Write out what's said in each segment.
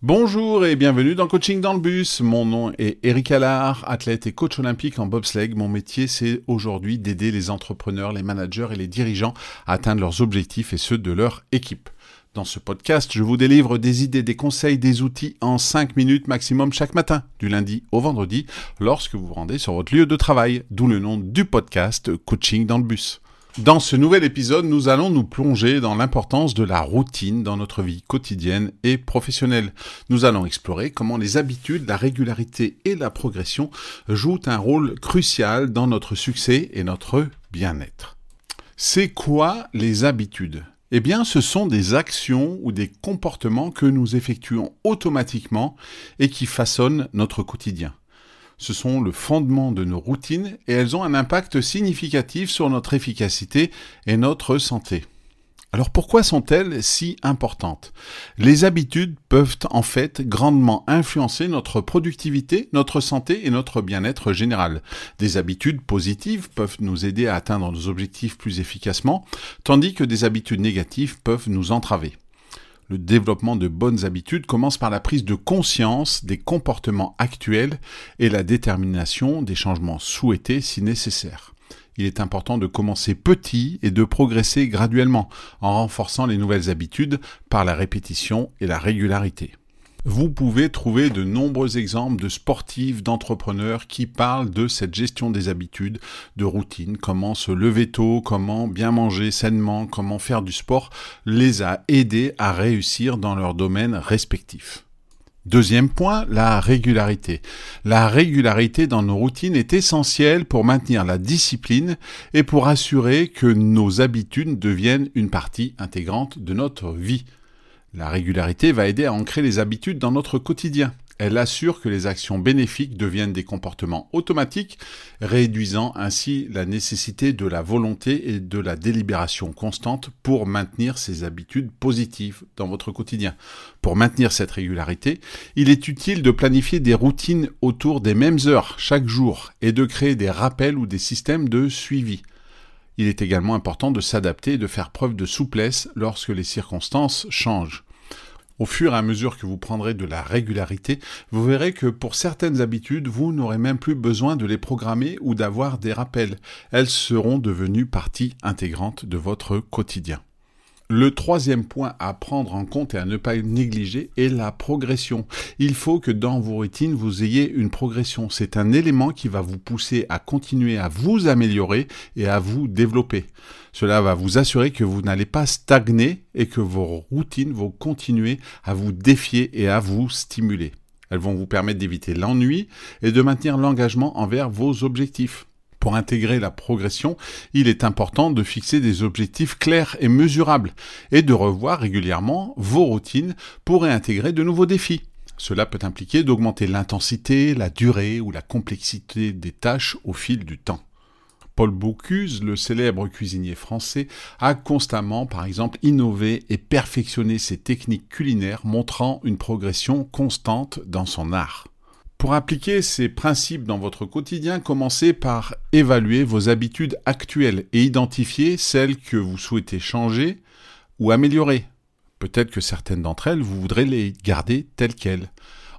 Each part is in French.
Bonjour et bienvenue dans Coaching dans le bus. Mon nom est Eric Allard, athlète et coach olympique en bobsleigh. Mon métier, c'est aujourd'hui d'aider les entrepreneurs, les managers et les dirigeants à atteindre leurs objectifs et ceux de leur équipe. Dans ce podcast, je vous délivre des idées, des conseils, des outils en 5 minutes maximum chaque matin, du lundi au vendredi, lorsque vous vous rendez sur votre lieu de travail, d'où le nom du podcast Coaching dans le bus. Dans ce nouvel épisode, nous allons nous plonger dans l'importance de la routine dans notre vie quotidienne et professionnelle. Nous allons explorer comment les habitudes, la régularité et la progression jouent un rôle crucial dans notre succès et notre bien-être. C'est quoi les habitudes? Eh bien, ce sont des actions ou des comportements que nous effectuons automatiquement et qui façonnent notre quotidien. Ce sont le fondement de nos routines et elles ont un impact significatif sur notre efficacité et notre santé. Alors pourquoi sont-elles si importantes? Les habitudes peuvent en fait grandement influencer notre productivité, notre santé et notre bien-être général. Des habitudes positives peuvent nous aider à atteindre nos objectifs plus efficacement, tandis que des habitudes négatives peuvent nous entraver. Le développement de bonnes habitudes commence par la prise de conscience des comportements actuels et la détermination des changements souhaités si nécessaire. Il est important de commencer petit et de progresser graduellement en renforçant les nouvelles habitudes par la répétition et la régularité. Vous pouvez trouver de nombreux exemples de sportifs, d'entrepreneurs qui parlent de cette gestion des habitudes, de routine, comment se lever tôt, comment bien manger sainement, comment faire du sport, les a aidés à réussir dans leur domaine respectif. Deuxième point, la régularité. La régularité dans nos routines est essentielle pour maintenir la discipline et pour assurer que nos habitudes deviennent une partie intégrante de notre vie. La régularité va aider à ancrer les habitudes dans notre quotidien. Elle assure que les actions bénéfiques deviennent des comportements automatiques, réduisant ainsi la nécessité de la volonté et de la délibération constante pour maintenir ces habitudes positives dans votre quotidien. Pour maintenir cette régularité, il est utile de planifier des routines autour des mêmes heures chaque jour et de créer des rappels ou des systèmes de suivi. Il est également important de s'adapter et de faire preuve de souplesse lorsque les circonstances changent. Au fur et à mesure que vous prendrez de la régularité, vous verrez que pour certaines habitudes, vous n'aurez même plus besoin de les programmer ou d'avoir des rappels. Elles seront devenues partie intégrante de votre quotidien. Le troisième point à prendre en compte et à ne pas négliger est la progression. Il faut que dans vos routines, vous ayez une progression. C'est un élément qui va vous pousser à continuer à vous améliorer et à vous développer. Cela va vous assurer que vous n'allez pas stagner et que vos routines vont continuer à vous défier et à vous stimuler. Elles vont vous permettre d'éviter l'ennui et de maintenir l'engagement envers vos objectifs. Pour intégrer la progression, il est important de fixer des objectifs clairs et mesurables et de revoir régulièrement vos routines pour réintégrer de nouveaux défis. Cela peut impliquer d'augmenter l'intensité, la durée ou la complexité des tâches au fil du temps. Paul Bocuse, le célèbre cuisinier français, a constamment, par exemple, innové et perfectionné ses techniques culinaires, montrant une progression constante dans son art. Pour appliquer ces principes dans votre quotidien, commencez par évaluer vos habitudes actuelles et identifier celles que vous souhaitez changer ou améliorer. Peut-être que certaines d'entre elles, vous voudrez les garder telles quelles.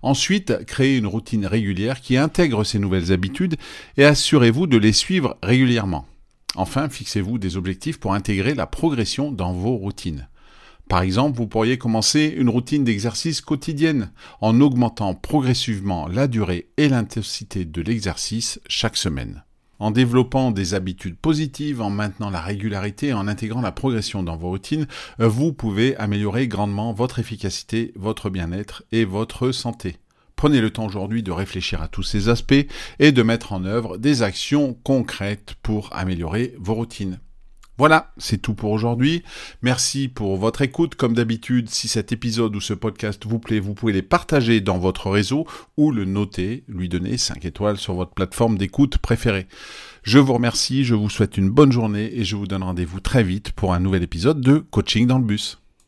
Ensuite, créez une routine régulière qui intègre ces nouvelles habitudes et assurez-vous de les suivre régulièrement. Enfin, fixez-vous des objectifs pour intégrer la progression dans vos routines. Par exemple, vous pourriez commencer une routine d'exercice quotidienne en augmentant progressivement la durée et l'intensité de l'exercice chaque semaine. En développant des habitudes positives, en maintenant la régularité et en intégrant la progression dans vos routines, vous pouvez améliorer grandement votre efficacité, votre bien-être et votre santé. Prenez le temps aujourd'hui de réfléchir à tous ces aspects et de mettre en œuvre des actions concrètes pour améliorer vos routines. Voilà, c'est tout pour aujourd'hui. Merci pour votre écoute. Comme d'habitude, si cet épisode ou ce podcast vous plaît, vous pouvez les partager dans votre réseau ou le noter, lui donner 5 étoiles sur votre plateforme d'écoute préférée. Je vous remercie, je vous souhaite une bonne journée et je vous donne rendez-vous très vite pour un nouvel épisode de Coaching dans le bus.